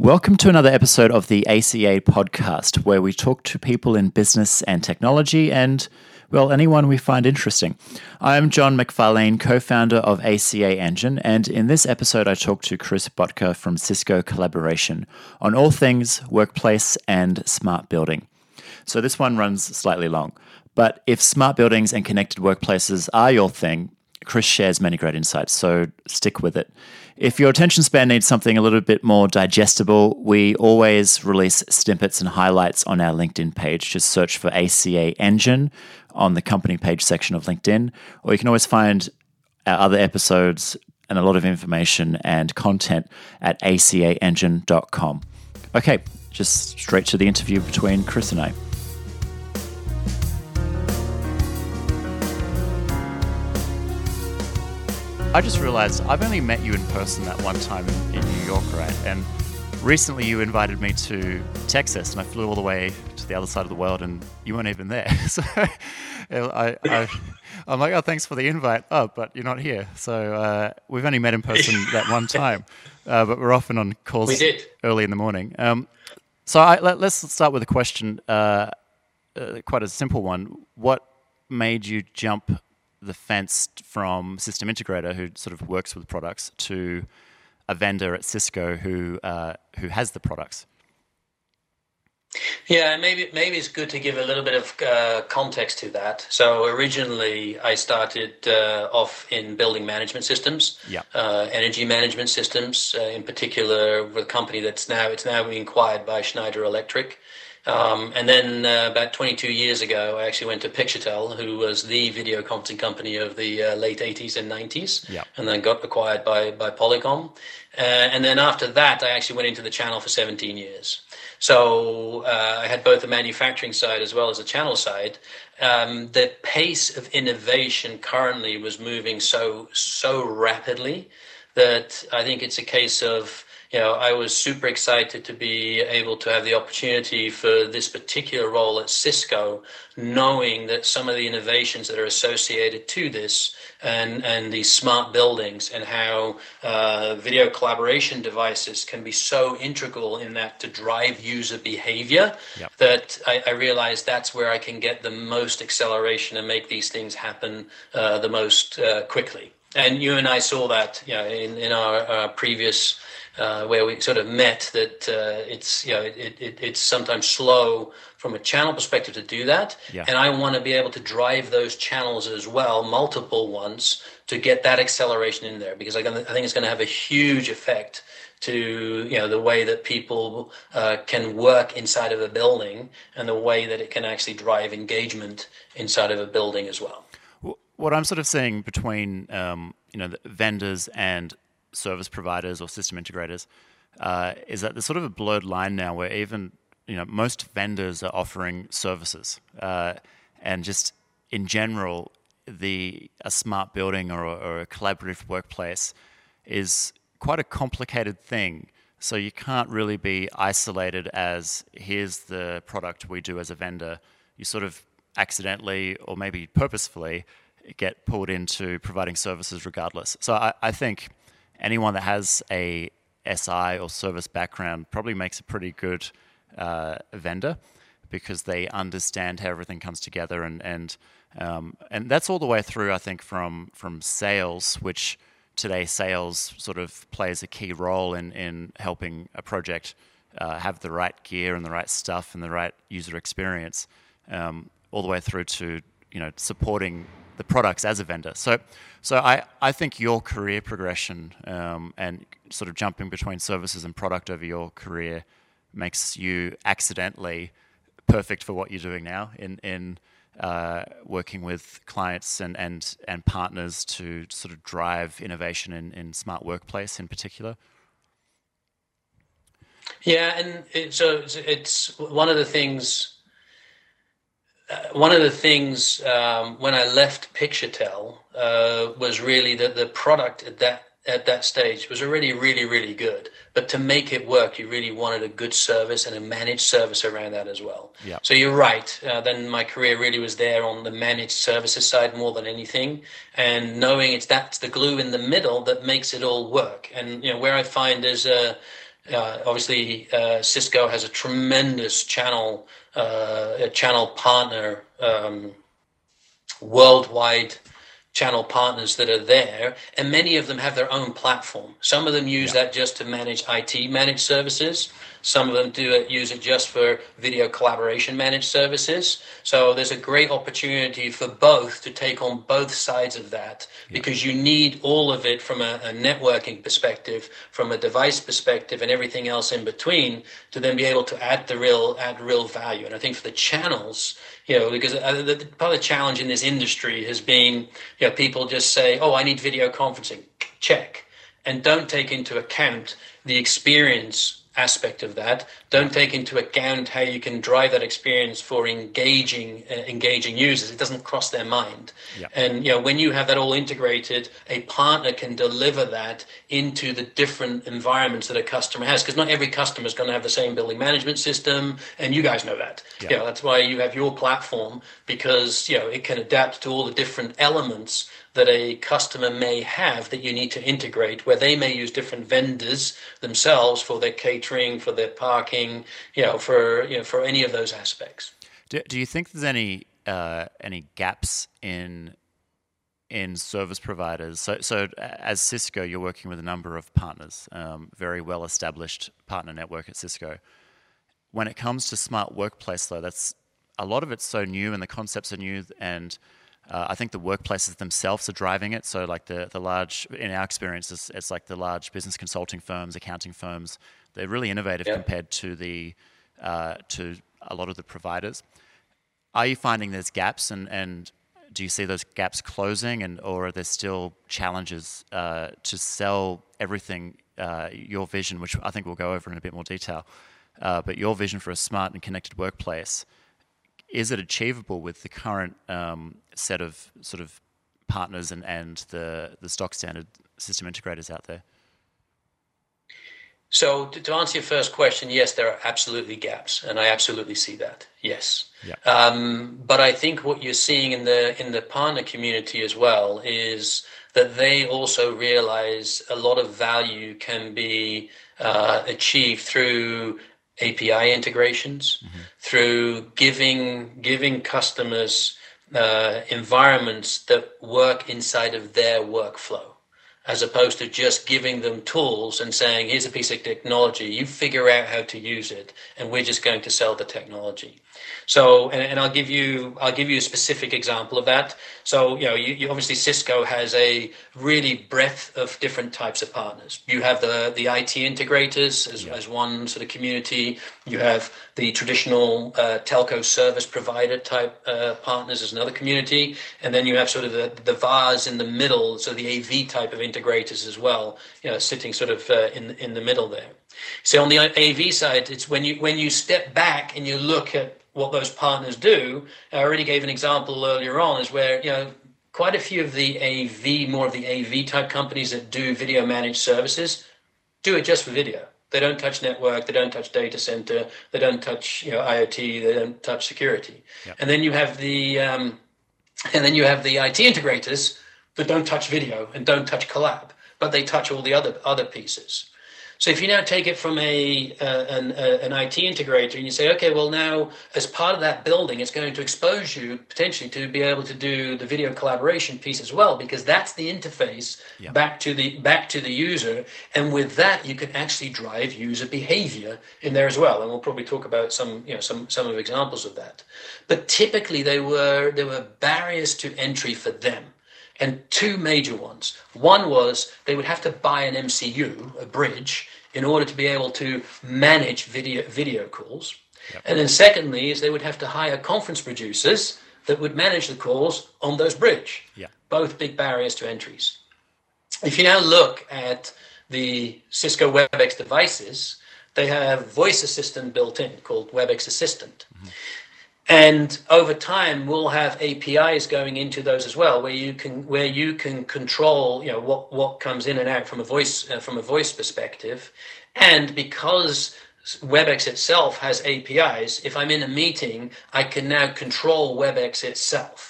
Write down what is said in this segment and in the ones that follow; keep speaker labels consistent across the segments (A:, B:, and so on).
A: Welcome to another episode of the ACA podcast, where we talk to people in business and technology and, well, anyone we find interesting. I'm Jon McFarlane, co founder of ACA Engine, and in this episode, I talk to Chris Bottger from Cisco Collaboration on all things workplace and smart building. So this one runs slightly long, but if smart buildings and connected workplaces are your thing, Chris shares many great insights, so stick with it. If your attention span needs something a little bit more digestible, we always release snippets and highlights on our LinkedIn page. Just search for ACA Engine on the company page section of LinkedIn, or you can always find our other episodes and a lot of information and content at acaengine.com. Okay, just straight to the interview between Chris and I. I just realized I've only met you in person that one time in, in, New York, right? And recently you invited me to Texas, and I flew all the way to the other side of the world, and you weren't even there. So I, I, am like, oh, thanks for the invite. Oh, but you're not here. So uh, we've only met in person that one time, uh, but we're often on calls early in the morning. Um, so I, let, us start with a question, uh, uh, quite a simple one. What made you jump the fence from system integrator who sort of works with products to a vendor at Cisco who uh, who has the products.
B: Yeah, maybe maybe it's good to give a little bit of uh, context to that. So originally, I started uh, off in building management systems,
A: yeah.
B: uh, energy management systems, uh, in particular with a company that's now it's now being acquired by Schneider Electric. Um, and then uh, about 22 years ago, I actually went to PictureTel, who was the video conferencing company of the uh, late 80s and 90s,
A: yeah.
B: and then got acquired by, by Polycom. Uh, and then after that, I actually went into the channel for 17 years. So uh, I had both the manufacturing side as well as the channel side. Um, the pace of innovation currently was moving so so rapidly that I think it's a case of you know, I was super excited to be able to have the opportunity for this particular role at Cisco, knowing that some of the innovations that are associated to this and, and these smart buildings and how uh, video collaboration devices can be so integral in that to drive user behavior
A: yep.
B: that I, I realized that's where I can get the most acceleration and make these things happen uh, the most uh, quickly. And you and I saw that, you know, in, in our, our previous uh, where we sort of met that uh, it's you know it, it, it's sometimes slow from a channel perspective to do that.
A: Yeah.
B: and i want to be able to drive those channels as well multiple ones to get that acceleration in there. Because i, I think it's going to have a huge effect to you know the way that people uh, can work inside of a building and the way that it can actually drive engagement inside of a building as well.
A: What i'm sort of seeing between um, you know vendors and service providers or system integrators uh, is that there's sort of a blurred line now where even you know most vendors are offering services uh, and just in general the a smart building or, or a collaborative workplace is quite a complicated thing. So you can't really be isolated as here's the product we do as a vendor. You sort of accidentally or maybe purposefully get pulled into providing services regardless. So I, I think anyone that has a SI or service background probably makes a pretty good uh, vendor because they understand how everything comes together and and um, and that's all the way through. I think from from sales, which today sales sort of plays a key role in in helping a project uh, have the right gear and the right stuff and the right user experience, um, all the way through to you know supporting the products as a vendor. So, so I, I think your career progression um, and sort of jumping between services and product over your career makes you accidentally perfect for what you're doing now in in uh, working with clients and, and and partners to sort of drive innovation in, in smart workplace in particular.
B: Yeah, and it, so it's one of the things one of the things um, when I left PictureTel uh, was really that the product at that at that stage was already really really good. But to make it work, you really wanted a good service and a managed service around that as well.
A: Yeah.
B: So you're right. Uh, then my career really was there on the managed services side more than anything, and knowing it's that's the glue in the middle that makes it all work. And you know where I find is a Uh, obviously, uh, Cisco has a tremendous channel uh, a channel partner um, worldwide channel partners that are there, and many of them have their own platform. Some of them use yeah. that just to manage IT managed services. Some of them do it, use it just for video collaboration managed services. So there's a great opportunity for both to take on both sides of that yeah. because you need all of it from a, a, networking perspective, from a device perspective, and everything else in between to then be able to add the real add real value. And I think for the channels, you know, because uh, the, part of the challenge in this industry has been, you know, people just say, "Oh, I need video conferencing," check, and don't take into account the experience aspect of that. Don't take into account how you can drive that experience for engaging uh, engaging users. It doesn't cross their mind. Yeah. And you know when you have that all integrated, a partner can deliver that into the different environments that a customer has. Because not every customer is going to have the same building management system, and you guys know that. Yeah. You know, that's why you have your platform because you know it can adapt to all the different elements that a customer may have that you need to integrate, where they may use different vendors themselves for their catering, for their parking, you know, for you know, for any of those aspects.
A: Do, do you think there's any uh, any gaps in in service providers? So, so as Cisco, you're working with a number of partners, um, very well established partner network at Cisco. When it comes to smart workplace, though, that's a lot of it's so new and the concepts are new and uh, I think the workplaces themselves are driving it. So, like the, the large, in our experience, it's, it's like the large business consulting firms, accounting firms. They're really innovative yeah. compared to the uh, to a lot of the providers. Are you finding there's gaps, and, and do you see those gaps closing, and or are there still challenges uh, to sell everything uh, your vision, which I think we'll go over in a bit more detail, uh, but your vision for a smart and connected workplace? Is it achievable with the current um, set of sort of partners and, and the, the stock standard system integrators out there?
B: So to, to, answer your first question, yes, there are absolutely gaps, and I absolutely see that. Yes, yeah. um, but I think what you're seeing in the in the partner community as well is that they also realize a lot of value can be uh, achieved through API integrations, mm-hmm. through giving giving customers uh, environments that work inside of their workflow, as opposed to just giving them tools and saying, "Here's a piece of technology. You figure out how to use it, and we're just going to sell the technology." So, and, and, I'll give you I'll give you a specific example of that. So, you know, you, you, obviously Cisco has a really breadth of different types of partners. You have the the IT integrators as, yeah. as one sort of community. You have the traditional uh, telco service provider type uh, partners as another community, and then you have sort of the the VARs in the middle, so the AV type of integrators as well. You know, sitting sort of uh, in in the middle there. So on the AV side, it's when you when you step back and you look at what those partners do. I already gave an example earlier on, is where you know quite a few of the AV, more of the AV type companies that do video managed services, do it just for video. They don't touch network, they don't touch data center, they don't touch you know IoT, they don't touch security. Yep. And then you have the um, and then you have the IT integrators that don't touch video and don't touch collab, but they touch all the other other pieces. So if you now take it from a uh, an, uh, an IT integrator and you say, okay, well now as part of that building, it's going to expose you potentially to be able to do the video collaboration piece as well, because that's the interface yeah. back to the back to the user, and with that you can actually drive user behavior in there as well. And we'll probably talk about some you know some some of examples of that. But typically they were there were barriers to entry for them and two major ones. One was they would have to buy an MCU, a bridge, in order to be able to manage video video calls. Yep. And then secondly is they would have to hire conference producers that would manage the calls on those bridge.
A: Yep.
B: Both big barriers to entries. If you now look at the Cisco WebEx devices, they have voice assistant built in called WebEx Assistant. Mm-hmm. And over time, we'll have APIs going into those as well, where you can where you can control, you know, what what comes in and out from a voice uh, from a voice perspective. And because WebEx itself has APIs, if I'm in a meeting, I can now control WebEx itself.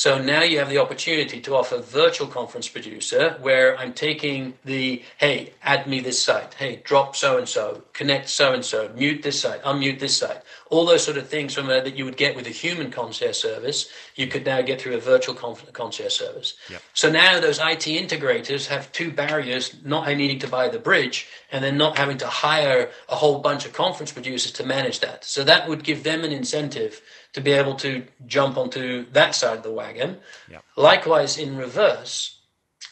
B: So now you have the opportunity to offer virtual conference producer where I'm taking the, hey, add me this site. Hey, drop so-and-so, connect so-and-so, mute this site, unmute this site. All those sort of things from a, that you would get with a human concierge service, you could now get through a virtual concierge service. Yep. So now those IT integrators have two barriers, not needing to buy the bridge and then not having to hire a whole bunch of conference producers to manage that. So that would give them an incentive to be able to jump onto that side of the wagon. Yep. Likewise, in reverse,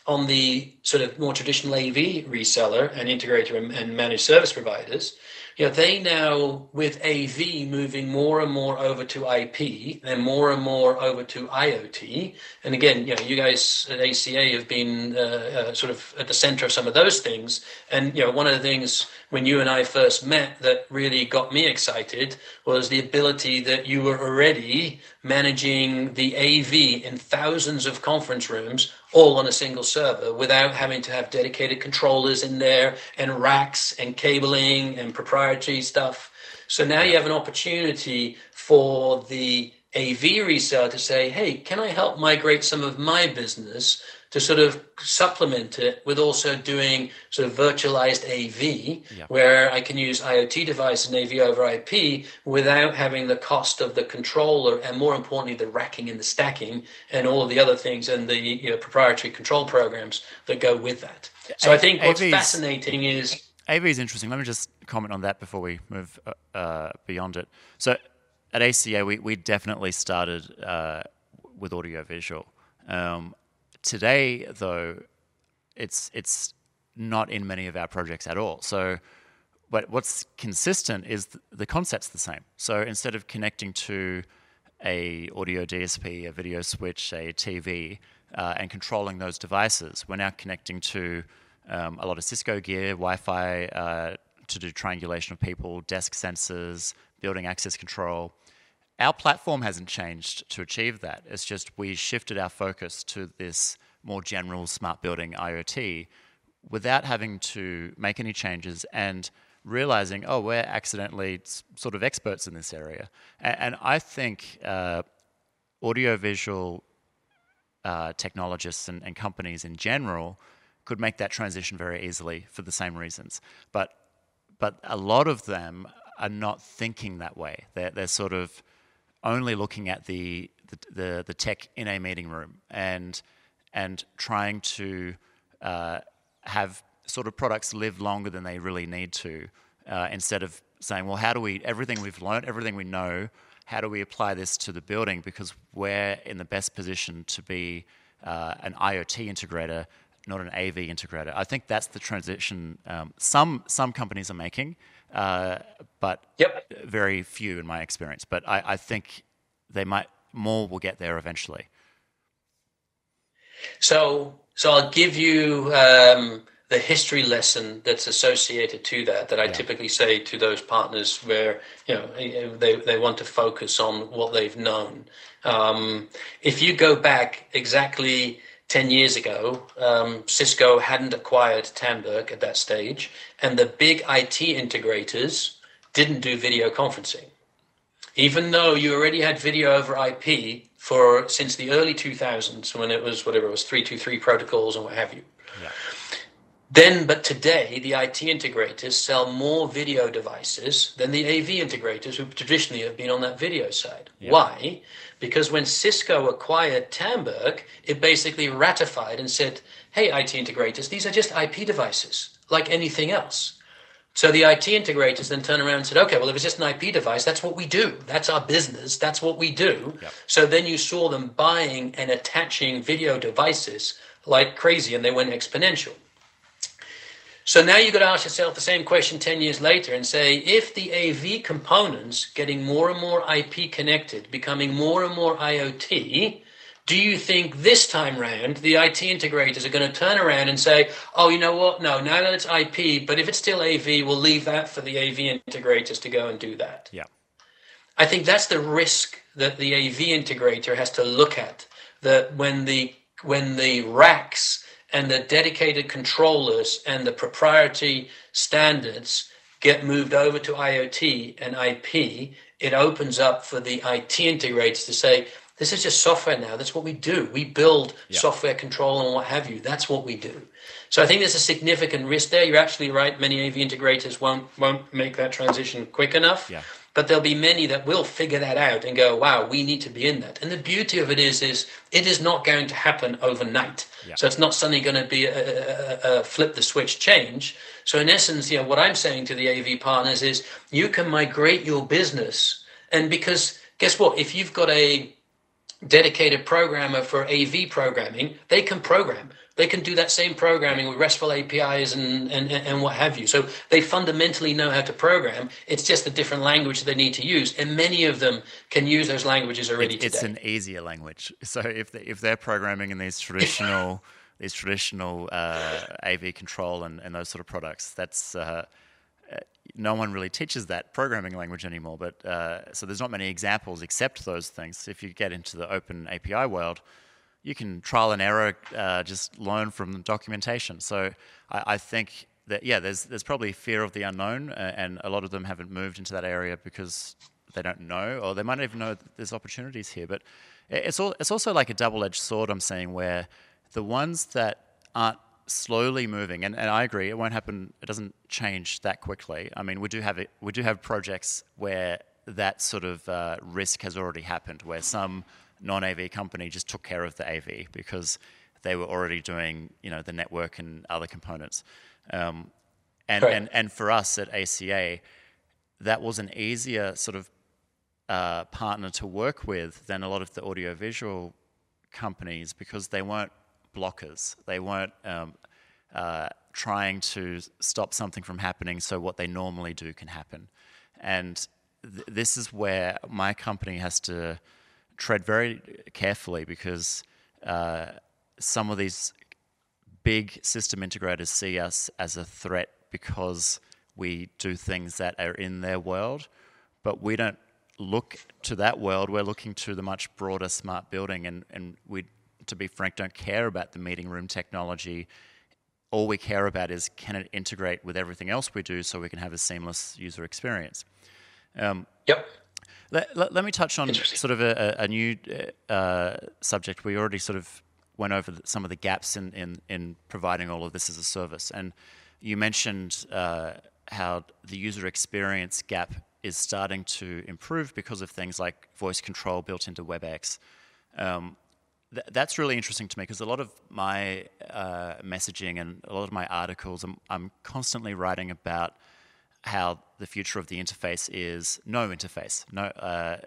B: on the sort of more traditional AV reseller and integrator and, and managed service providers, you know, they now with AV moving more and more over to IP and more and more over to IoT. And again, you know, you guys at ACA have been uh, uh, sort of at the center of some of those things. And you know, one of the things when you and I first met that really got me excited was the ability that you were already managing the AV in thousands of conference rooms all on a single server without having to have dedicated controllers in there and racks and cabling and proprietary stuff. So now you have an opportunity for the AV reseller to say, hey, can I help migrate some of my business to sort of supplement it with also doing sort of virtualized AV, yeah. where I can use IoT devices and AV over IP without having the cost of the controller and more importantly, the racking and the stacking and all of the other things and the you know, proprietary control programs that go with that. So I think what's AV's, fascinating is.
A: AV is interesting. Let me just comment on that before we move uh, uh beyond it. So at ACA, we, we definitely started uh, with audio visual. Um, Today, though, it's it's not in many of our projects at all. So, but what's consistent is th- the concept's the same. So instead of connecting to a audio DSP, a video switch, a TV, uh, and controlling those devices, we're now connecting to um, a lot of Cisco gear, Wi-Fi uh, to do triangulation of people, desk sensors, building access control. Our platform hasn't changed to achieve that. It's just we shifted our focus to this more general smart building IoT without having to make any changes and realizing, oh, we're accidentally sort of experts in this area. And, I think uh, audiovisual uh, technologists and, and, companies in general could make that transition very easily for the same reasons. But but a lot of them are not thinking that way. They're, they're sort of only looking at the, the, the, the tech in a meeting room and, and trying to uh, have sort of products live longer than they really need to uh, instead of saying, well, how do we, everything we've learned, everything we know, how do we apply this to the building? Because we're in the best position to be uh, an IoT integrator, not an AV integrator. I think that's the transition um, some, some companies are making uh, but yep. very few in my experience. But I, I think they might more will get there eventually.
B: So, so I'll give you um, the history lesson that's associated to that. That I yeah. typically say to those partners where you know they they want to focus on what they've known. Um, if you go back exactly 10 years ago, um, Cisco hadn't acquired Tandberg at that stage, and the big IT integrators didn't do video conferencing. Even though you already had video over IP for since the early 2000s, when it was whatever it was, 323 protocols and what have you. Yeah. Then, but today, the IT integrators sell more video devices than the AV integrators who traditionally have been on that video side. Yeah. Why? Because when Cisco acquired Tandberg, it basically ratified and said, hey, IT integrators, these are just IP devices like anything else. So the IT integrators then turn around and said, okay, well, if it's just an IP device, that's what we do. That's our business. That's what we do. Yep. So then you saw them buying and attaching video devices like crazy, and they went exponential. So now you've got to ask yourself the same question 10 years later and say if the AV components getting more and more IP connected, becoming more and more IoT, do you think this time round the IT integrators are going to turn around and say, oh, you know what? No, now that it's IP, but if it's still AV, we'll leave that for the AV integrators to go and do that.
A: Yeah.
B: I think that's the risk that the AV integrator has to look at. That when the when the racks and the dedicated controllers and the proprietary standards get moved over to IoT and IP, it opens up for the IT integrators to say, This is just software now. That's what we do. We build
A: Yeah.
B: software control and what have you. That's what we do. So I think there's a significant risk there. You're actually right. Many AV integrators won't won't make that transition quick enough.
A: Yeah.
B: But there'll be many that will figure that out and go, "Wow, we need to be in that." And the beauty of it is, is it is not going to happen overnight.
A: Yeah.
B: So it's not suddenly going to be a, a, a flip the switch change. So in essence, you know, what I'm saying to the AV partners is, you can migrate your business, and because guess what, if you've got a dedicated programmer for AV programming, they can program. They can do that same programming with RESTful APIs and, and, and what have you. So they fundamentally know how to program. It's just a different language they need to use. And many of them can use those languages already
A: It- it's an easier language. So if they, if they're programming in these traditional these traditional uh, AV control and, and those sort of products, that's uh, uh, no one really teaches that programming language anymore. But uh, so there's not many examples except those things. If you get into the open API world, you can trial and error, uh, just learn from documentation. So I, I think that yeah, there's there's probably fear of the unknown, uh, and a lot of them haven't moved into that area because they don't know, or they might not even know there's opportunities here. But it's all it's also like a double-edged sword. I'm saying where the ones that aren't slowly moving, and, and I agree, it won't happen. It doesn't change that quickly. I mean, we do have it. We do have projects where that sort of uh, risk has already happened, where some non-AV company just took care of the AV because they were already doing, you know, the network and other components. Um, and,
B: Right.
A: and and for us at ACA, that was an easier sort of uh, partner to work with than a lot of the audiovisual companies because they weren't blockers. They weren't um, uh, trying to stop something from happening so what they normally do can happen. And th- this is where my company has to tread very carefully because uh, some of these big system integrators see us as a threat because we do things that are in their world, but we don't look to that world. We're looking to the much broader smart building, and, and we, to be frank, don't care about the meeting room technology. All we care about is can it integrate with everything else we do so we can have a seamless user experience.
B: Yep.
A: Let, let, let me touch on sort of a, a new uh, subject. We already sort of went over the, some of the gaps in, in, in providing all of this as a service. And you mentioned uh, how the user experience gap is starting to improve because of things like voice control built into WebEx. Um, th- that's really interesting to me because a lot of my uh, messaging and a lot of my articles, I'm, I'm constantly writing about how the future of the interface is no interface, no, uh,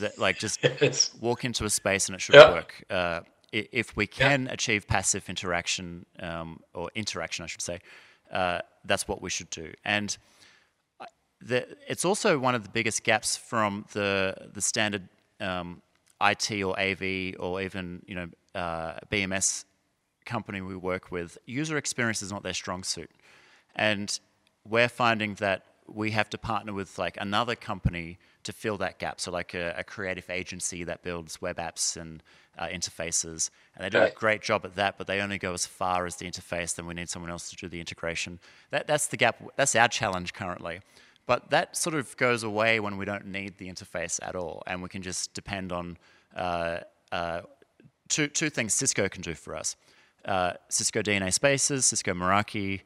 A: that, like just
B: Yes.
A: walk into a space and it should
B: Yeah.
A: work. Uh, if we can achieve passive interaction um, or interaction, I should say, uh, that's what we should do. And the, it's also one of the biggest gaps from the the standard um, IT or AV or even you know uh, BMS company we work with. User experience is not their strong suit, and we're finding that we have to partner with like another company to fill that gap. So like a, a creative agency that builds web apps and uh, interfaces, and they do a great job at that, but they only go as far as the interface. Then we need someone else to do the integration. That, that's the gap. That's our challenge currently. But that sort of goes away when we don't need the interface at all, and we can just depend on uh, uh, two, two things Cisco can do for us. Uh, Cisco DNA Spaces, Cisco Meraki,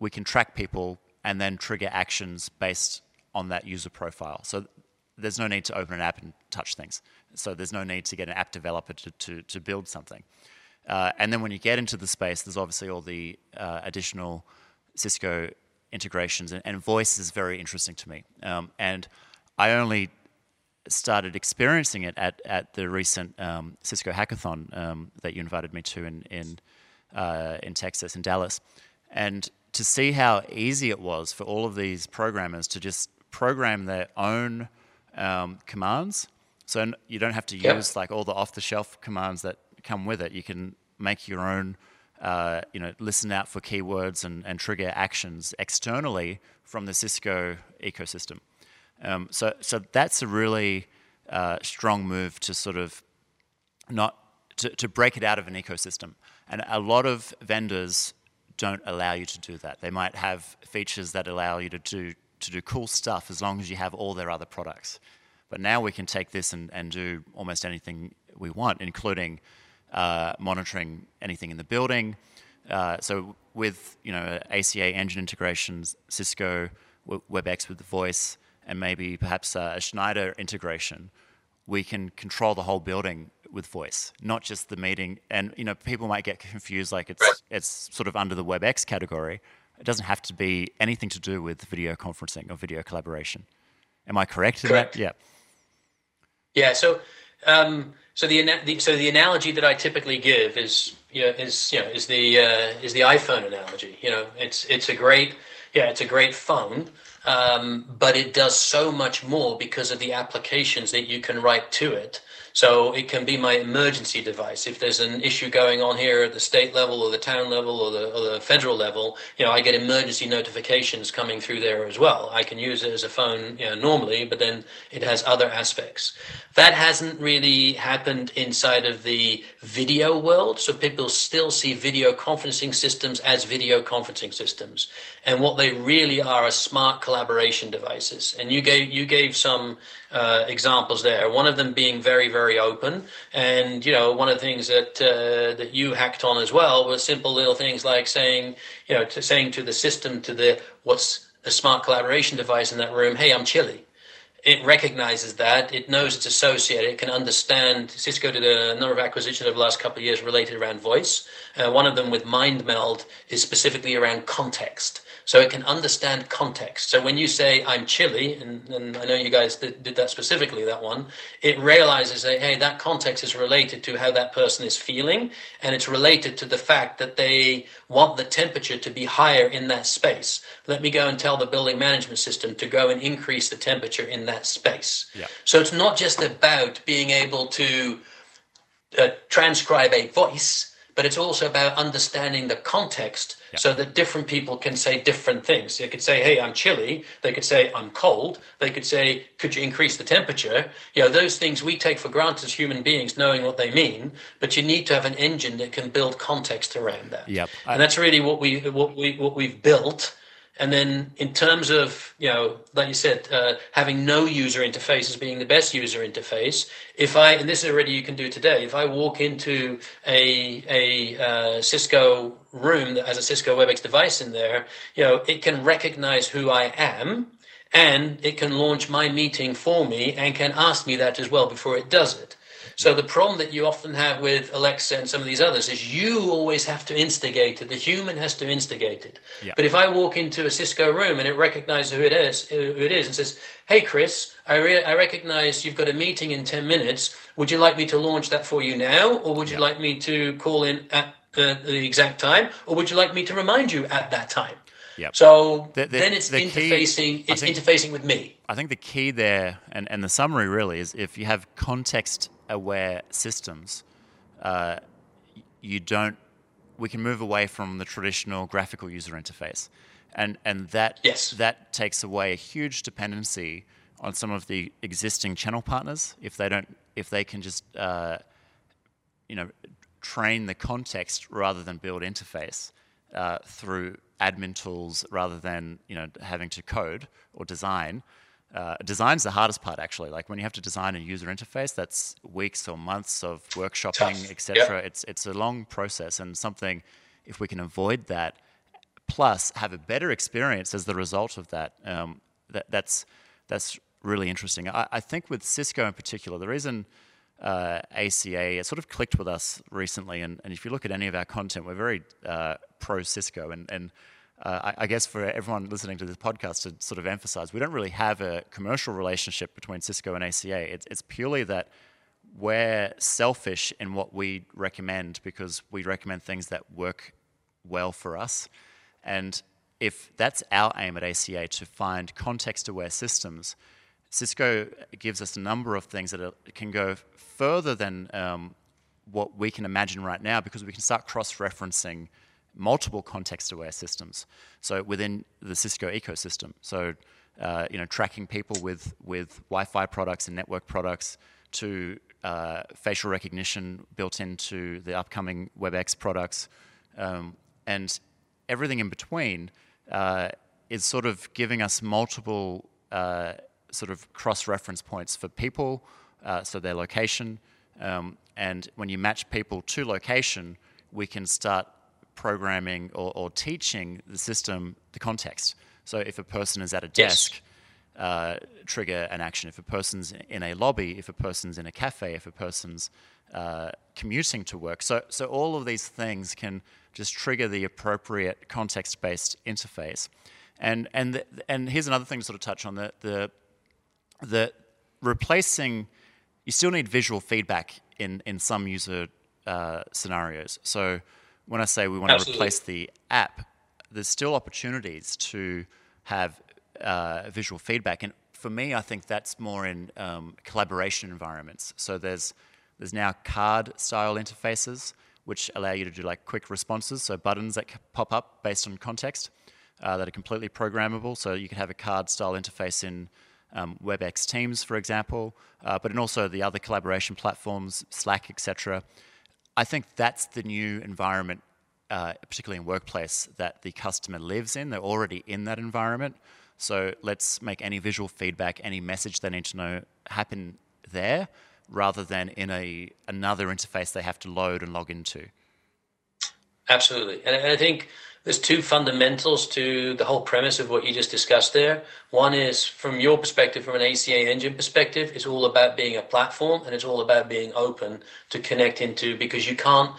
A: we can track people and then trigger actions based on that user profile. So there's no need to open an app and touch things. So there's no need to get an app developer to, to, to build something. Uh, and then when you get into the space, there's obviously all the uh, additional Cisco integrations, and, and voice is very interesting to me. Um, and I only started experiencing it at, at the recent um, Cisco hackathon um, that you invited me to in in, uh, in Texas in Dallas, and to see how easy it was for all of these programmers to just program their own um, commands. So you don't have to
B: Yep.
A: use like all the off-the-shelf commands that come with it. You can make your own, uh, you know, listen out for keywords and, and trigger actions externally from the Cisco ecosystem. Um, so, so that's a really uh, strong move to sort of not to, to break it out of an ecosystem. And a lot of vendors don't allow you to do that. They might have features that allow you to do to do cool stuff as long as you have all their other products. But now we can take this and, and do almost anything we want, including uh, monitoring anything in the building. Uh, so with you know ACA engine integrations, Cisco WebEx with the voice, and maybe perhaps a Schneider integration, we can control the whole building with voice, not just the meeting. And you know, people might get confused, like it's it's sort of under the WebEx category. It doesn't have to be anything to do with video conferencing or video collaboration. Am I correct,
B: correct.
A: in that?
B: Yeah. Yeah. So, um, so the, the, so the analogy that I typically give is you know, is you know is the uh, is the iPhone analogy. You know, it's it's a great yeah, it's a great phone, um, but it does so much more because of the applications that you can write to it so it can be my emergency device. If there's an issue going on here at the state level or the town level or the, or the federal level, you know, I get emergency notifications coming through there as well. I can use it as a phone you know, normally, but then it has other aspects. That hasn't really happened inside of the video world. So people still see video conferencing systems as video conferencing systems. And what they really are are smart collaboration devices. And you gave you gave some uh, examples there. One of them being very, very open, and you know, one of the things that uh, that you hacked on as well was simple little things like saying, you know, to saying to the system, to the what's a smart collaboration device in that room, hey, I'm chilly. It recognizes that. It knows it's associated. It can understand. Cisco did a number of acquisitions over the last couple of years related around voice. Uh, one of them with MindMeld is specifically around context so it can understand context. So when you say I'm chilly, and, and I know you guys did, did, that specifically, that one, it realizes that hey, that context is related to how that person is feeling, and it's related to the fact that they want the temperature to be higher in that space. Let me go and tell the building management system to go and increase the temperature in that space.
A: Yeah.
B: So it's not just about being able to uh, transcribe a voice, but it's also about understanding the context yeah. so that different people can say different things. They could say, "Hey, I'm chilly." They could say, "I'm cold." They could say, "Could you increase the temperature?" You know, those things we take for granted as human beings, knowing what they mean. But you need to have an engine that can build context around that.
A: Yep.
B: and that's really what we what we what we've built and then in terms of, you know, like you said, uh, having no user interface as being the best user interface, if I, and this is already you can do today, if I walk into a, a uh, Cisco room that has a Cisco WebEx device in there, you know, it can recognize who I am and it can launch my meeting for me and can ask me that as well before it does it. So the problem that you often have with Alexa and some of these others is you always have to instigate it. The human has to instigate it.
A: Yeah.
B: But if I walk into a Cisco room and it recognizes who it is, who it is, and says, "Hey, Chris, I, re- I recognize you've got a meeting in ten minutes. Would you like me to launch that for you now, or would you yeah. like me to call in at uh, the exact time, or would you like me to remind you at that time?"
A: Yep.
B: So
A: the, the,
B: then it's
A: the
B: interfacing.
A: Key,
B: it's think, interfacing with me.
A: I think the key there, and, and the summary really is, if you have context aware systems, uh, you don't. We can move away from the traditional graphical user interface, and and that
B: yes.
A: that takes away a huge dependency on some of the existing channel partners if they don't if they can just uh, you know train the context rather than build interface uh, through admin tools rather than you know having to code or design uh, design's the hardest part, actually. Like when you have to design a user interface, that's weeks or months of workshopping, etc. Yep. It's it's a long process, and something if we can avoid that, plus have a better experience as the result of that, um, that that's that's really interesting. I, I, think with Cisco in particular, the reason uh, ACA sort of clicked with us recently, and, and if you look at any of our content, we're very uh, pro Cisco, and and uh, I, I, guess for everyone listening to this podcast to sort of emphasize, we don't really have a commercial relationship between Cisco and ACA. It's, it's purely that we're selfish in what we recommend because we recommend things that work well for us. And if that's our aim at ACA to find context aware systems, Cisco gives us a number of things that are, can go further than um, what we can imagine right now because we can start cross referencing multiple context-aware systems. So within the Cisco ecosystem, so uh, you know, tracking people with with Wi-Fi products and network products to uh, facial recognition built into the upcoming WebEx products, um, and everything in between uh, is sort of giving us multiple uh, sort of cross-reference points for people, uh, so their location, um, and when you match people to location, we can start programming or, or, teaching the system the context. So if a person is at a desk, yes. uh, trigger an action. If a person's in a lobby, if a person's in a cafe, if a person's uh, commuting to work. So, so all of these things can just trigger the appropriate context-based interface. And and the, and here's another thing to sort of touch on the the the replacing. You still need visual feedback in in some user uh, scenarios. So when I say we want Absolutely. to replace the app, there's still opportunities to have uh, visual feedback. And for me, I think that's more in um, collaboration environments. So there's there's now card style interfaces which allow you to do like quick responses, so buttons that pop up based on context uh, that are completely programmable. So you can have a card style interface in um, WebEx Teams, for example, uh, but in also the other collaboration platforms, Slack, etc. I think that's the new environment, uh, particularly in workplace, that the customer lives in. They're already in that environment. So let's make any visual feedback, any message they need to know happen there, rather than in a another interface they have to load and log into.
B: Absolutely, and I think there's two fundamentals to the whole premise of what you just discussed there. One is from your perspective, from an ACA engine perspective, it's all about being a platform and it's all about being open to connect into because you can't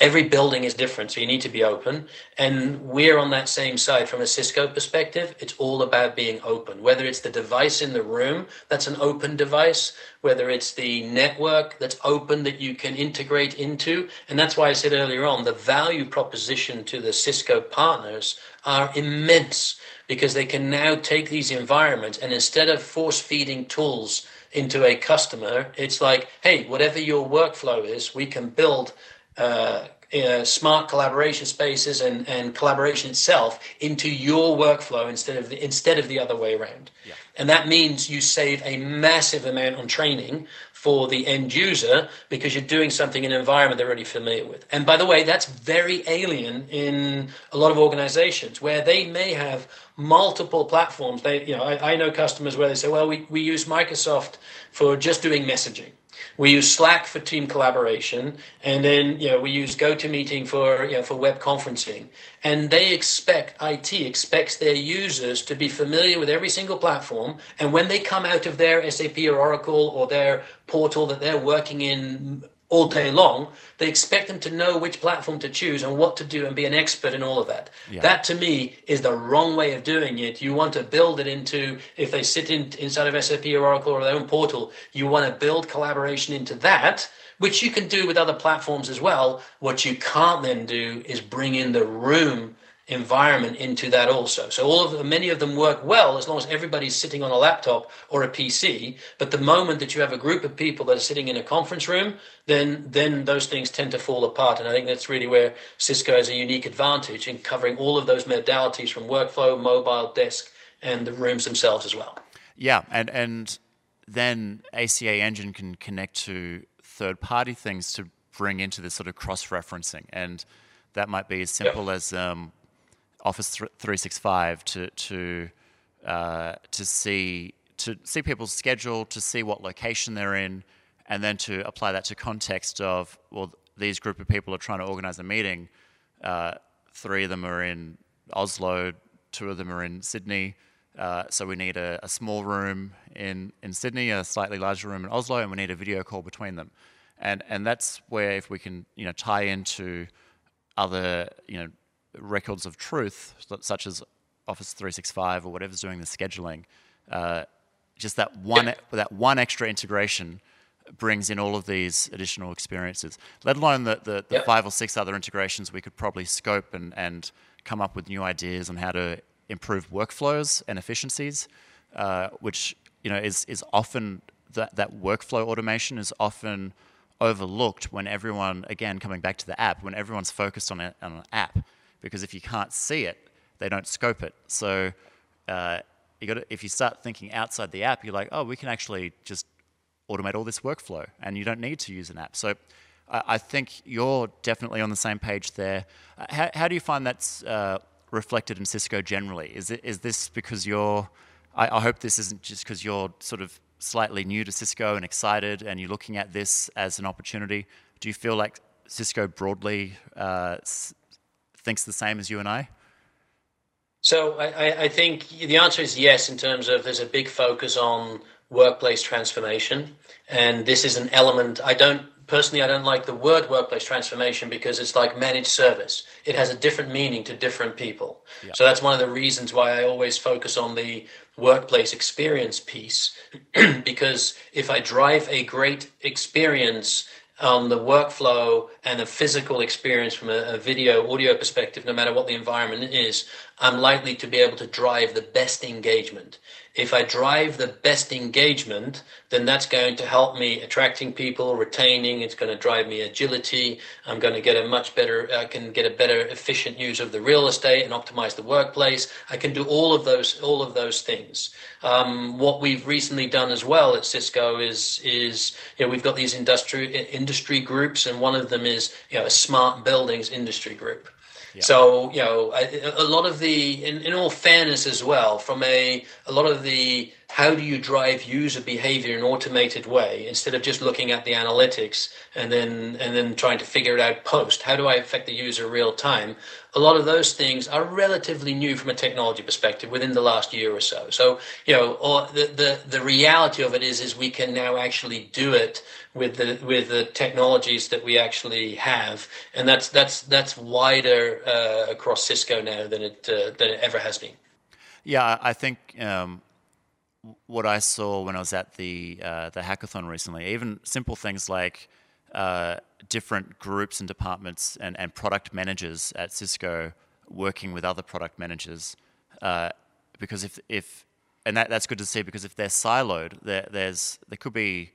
B: every building is different, so you need to be open. And we're on that same side from a Cisco perspective. It's all about being open, whether it's the device in the room that's an open device, whether it's the network that's open that you can integrate into. And that's why I said earlier on the value proposition to the Cisco partners are immense because they can now take these environments and instead of force feeding tools into a customer, it's like, hey, whatever your workflow is, we can build uh, uh, smart collaboration spaces and, and collaboration itself into your workflow instead of the, instead of the other way around. Yeah. And that means you save a massive amount on training for the end user because you're doing something in an environment they're already familiar with. And by the way, that's very alien in a lot of organizations where they may have multiple platforms. They, you know, I, I know customers where they say, well, we, we use Microsoft for just doing messaging we use Slack for team collaboration, and then you know we use GoToMeeting for you know for web conferencing. And they expect IT expects their users to be familiar with every single platform. And when they come out of their SAP or Oracle or their portal that they're working in all day long, they expect them to know which platform to choose and what to do and be an expert in all of that. Yeah. That to me is the wrong way of doing it. You want to build it into, if they sit in, inside of SAP or Oracle or their own portal, you want to build collaboration into that, which you can do with other platforms as well. What you can't then do is bring in the room environment into that also. So all of them, many of them work well as long as everybody's sitting on a laptop or a PC. But the moment that you have a group of people that are sitting in a conference room, then then those things tend to fall apart. And I think that's really where Cisco has a unique advantage in covering all of those modalities from workflow, mobile, desk, and the rooms themselves as well.
A: Yeah, and and then ACA Engine can connect to third-party things to bring into this sort of cross-referencing and that might be as simple yep. as um, Office 365 to to uh, to see to see people's schedule, to see what location they're in, and then to apply that to context of well, these group of people are trying to organize a meeting. Uh, three of them are in Oslo, two of them are in Sydney. Uh, so we need a, a, small room in, in Sydney, a slightly larger room in Oslo, and we need a video call between them. And and that's where if we can you know tie into other you know records of truth, such as Office 365 or whatever's doing the scheduling, uh, just that one that one extra integration brings in all of these additional experiences. Let alone the, the, the yep. five or six other integrations we could probably scope and, and come up with new ideas on how to improve workflows and efficiencies, uh, which you know is is often that that workflow automation is often overlooked when everyone again coming back to the app when everyone's focused on, a, on an app because if you can't see it, they don't scope it. So uh, you got if you start thinking outside the app, you're like, oh, we can actually just automate all this workflow, and you don't need to use an app. So I, think you're definitely on the same page there. Uh, how, how, do you find that's uh, reflected in Cisco generally? Is it is this because you're I, I hope this isn't just because you're sort of slightly new to Cisco and excited, and you're looking at this as an opportunity. Do you feel like Cisco broadly uh, thinks the same as you and I?
B: So I, I think the answer is yes. In terms of there's a big focus on workplace transformation, and this is an element. I don't personally, I don't like the word workplace transformation because it's like managed service. It has a different meaning to different people. Yeah. So that's one of the reasons why I always focus on the workplace experience piece. because if I drive a great experience on the workflow and the physical experience from a, a, video audio perspective no matter what the environment is i'm likely to be able to drive the best engagement if I drive the best engagement, then that's going to help me attracting people, retaining. It's going to drive me agility. I'm going to get a much better, I can get a better efficient use of the real estate and optimize the workplace. I can do all of those, all of those things. Um, what we've recently done as well at Cisco is, is you know, we've got these industry industry groups, and one of them is you know a smart buildings industry group. So you know, a, a lot of the, in, in all fairness as well, from a a lot of the how do you drive user behavior in an automated way instead of just looking at the analytics and then and then trying to figure it out post? How do i affect the user real time a lot of those things are relatively new from a technology perspective within the last year or so. So you know or the the, the reality of it is is we can now actually do it with the with the technologies that we actually have. And that's that's that's wider uh, across cisco now than it uh, than it ever has been.
A: Yeah i think um what I saw when I was at the uh, the hackathon recently, even simple things like uh, different groups and departments and, and product managers at Cisco working with other product managers, uh, because if if and that, that's good to see because if they're siloed, there, there's there could be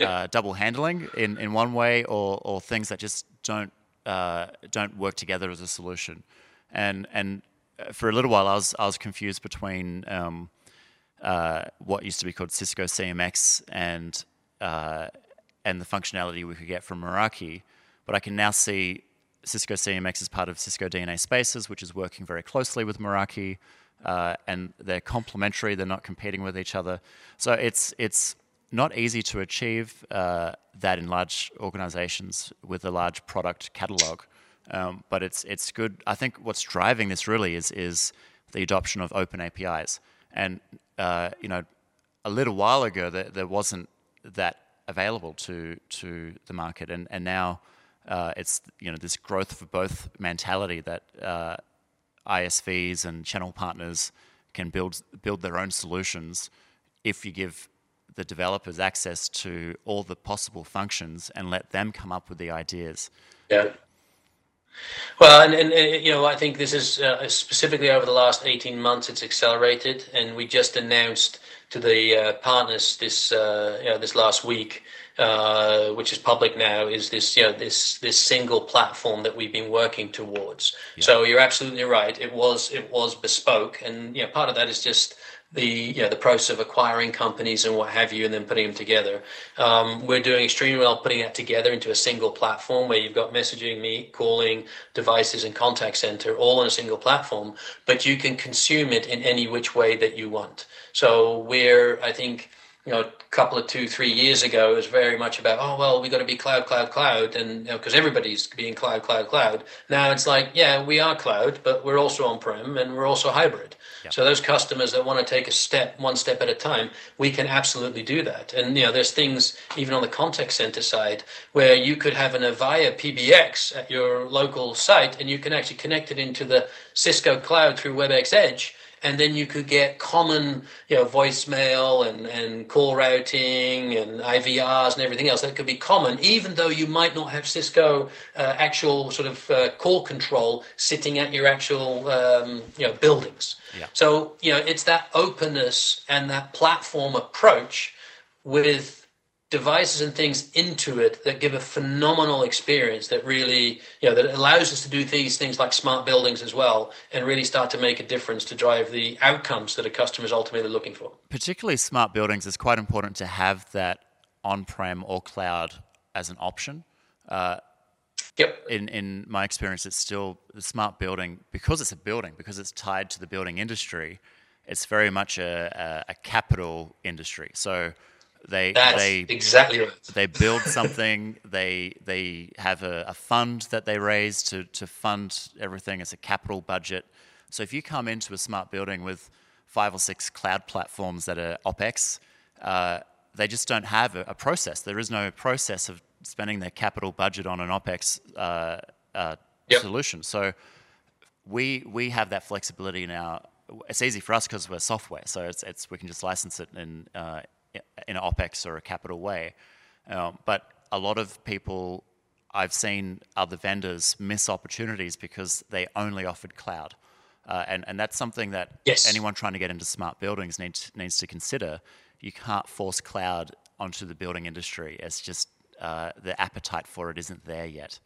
A: uh, double handling in, in one way or, or things that just don't uh, don't work together as a solution, and and uh, for a little while I was I was confused between um, uh, what used to be called Cisco CMX and uh, and the functionality we could get from Meraki. But I can now see Cisco CMX as part of Cisco DNA Spaces, which is working very closely with Meraki, uh, and they're complementary. They're not competing with each other. So it's it's not easy to achieve uh, that in large organizations with a large product catalog. Um, but it's it's good. I think what's driving this really is is the adoption of open APIs. And uh, you know, a little while ago there, there wasn't that available to to the market, and and now uh, it's you know this growth for both mentality that uh, ISVs and channel partners can build build their own solutions if you give the developers access to all the possible functions and let them come up with the ideas.
B: Yeah. Well, and, and, and, you know, I think this is uh, specifically over the last 18 months, it's accelerated, and we just announced to the uh, partners this uh, you know this last week, uh, which is public now, is this you know this this single platform that we've been working towards. Yeah. So you're absolutely right. It was it was bespoke, and you know part of that is just the you know the process of acquiring companies and what have you, and then putting them together. Um, we're doing extremely well putting that together into a single platform where you've got messaging, meet, calling, devices, and contact center all on a single platform. But you can consume it in any which way that you want. So we're I think you know, a couple of two, three years ago, it was very much about, oh, well, we got to be cloud, cloud, cloud. And because you know, everybody's being cloud, cloud, cloud. Now it's like, yeah, we are cloud, but we're also on prem and we're also hybrid. So those customers that want to take a step, one step at a time, we can absolutely do that. And, you know, there's things even on the contact center side where you could have an Avaya PBX at your local site and you can actually connect it into the Cisco cloud through WebEx Edge and then you could get common, you know, voicemail and, and call routing and IVRs and everything else that could be common, even though you might not have Cisco uh, actual sort of uh, call control sitting at your actual, um, you know, buildings. Yeah. So, you know, it's that openness and that platform approach with devices and things into it that give a phenomenal experience that really you know that allows us to do these things like smart buildings as well and really start to make a difference to drive the outcomes that a customer is ultimately looking for
A: particularly smart buildings it's quite important to have that on-prem or cloud as an option uh,
B: Yep.
A: In in my experience, it's still the smart building because it's a building because it's tied to the building industry it's very much a, a, a capital industry. So they
B: That's
A: they
B: exactly right.
A: they build something. they they have a, a fund that they raise to to fund everything. It's a capital budget. So if you come into a smart building with five or six cloud platforms that are opex, uh, they just don't have a, a, process. There is no process of spending their capital budget on an opex uh, uh, yep. solution. So we we have that flexibility now. It's easy for us because we're software, so it's, it's we can just license it in uh, in an OPEX or a capital way. Um, but a lot of people, I've seen other vendors miss opportunities because they only offered cloud. Uh, and, and that's something that
B: yes.
A: anyone trying to get into smart buildings needs, needs to consider. You can't force cloud onto the building industry. It's just uh, the appetite for it isn't there yet.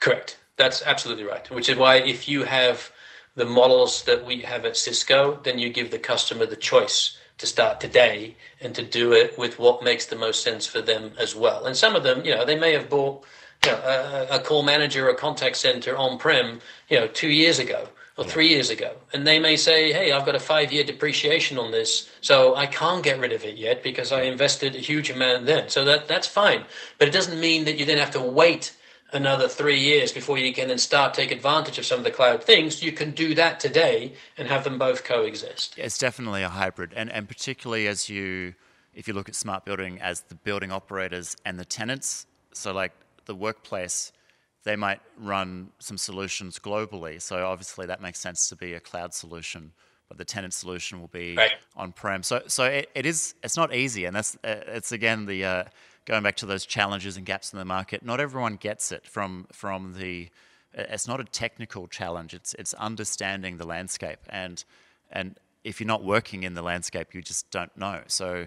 B: Correct. That's absolutely right. Which is why if you have the models that we have at Cisco, then you give the customer the choice to start today and to do it with what makes the most sense for them as well. And some of them, you know, they may have bought you know, a, a call manager or a contact center on prem, you know, two years ago or three years ago. And they may say, hey, I've got a five year depreciation on this, so I can't get rid of it yet because I invested a huge amount then. So that, that's fine. But it doesn't mean that you then have to wait another three years before you can then start take advantage of some of the cloud things, you can do that today and have them both coexist.
A: It's definitely a hybrid, and and particularly as you if you look at smart building as the building operators and the tenants. So like the workplace, they might run some solutions globally. So obviously that makes sense to be a cloud solution. But the tenant solution will be
B: right.
A: on prem. So, so it, it is. It's not easy, and that's uh, it's again the uh, going back to those challenges and gaps in the market, not everyone gets it from from the. It's not a technical challenge. It's it's understanding the landscape, and and if you're not working in the landscape, you just don't know. So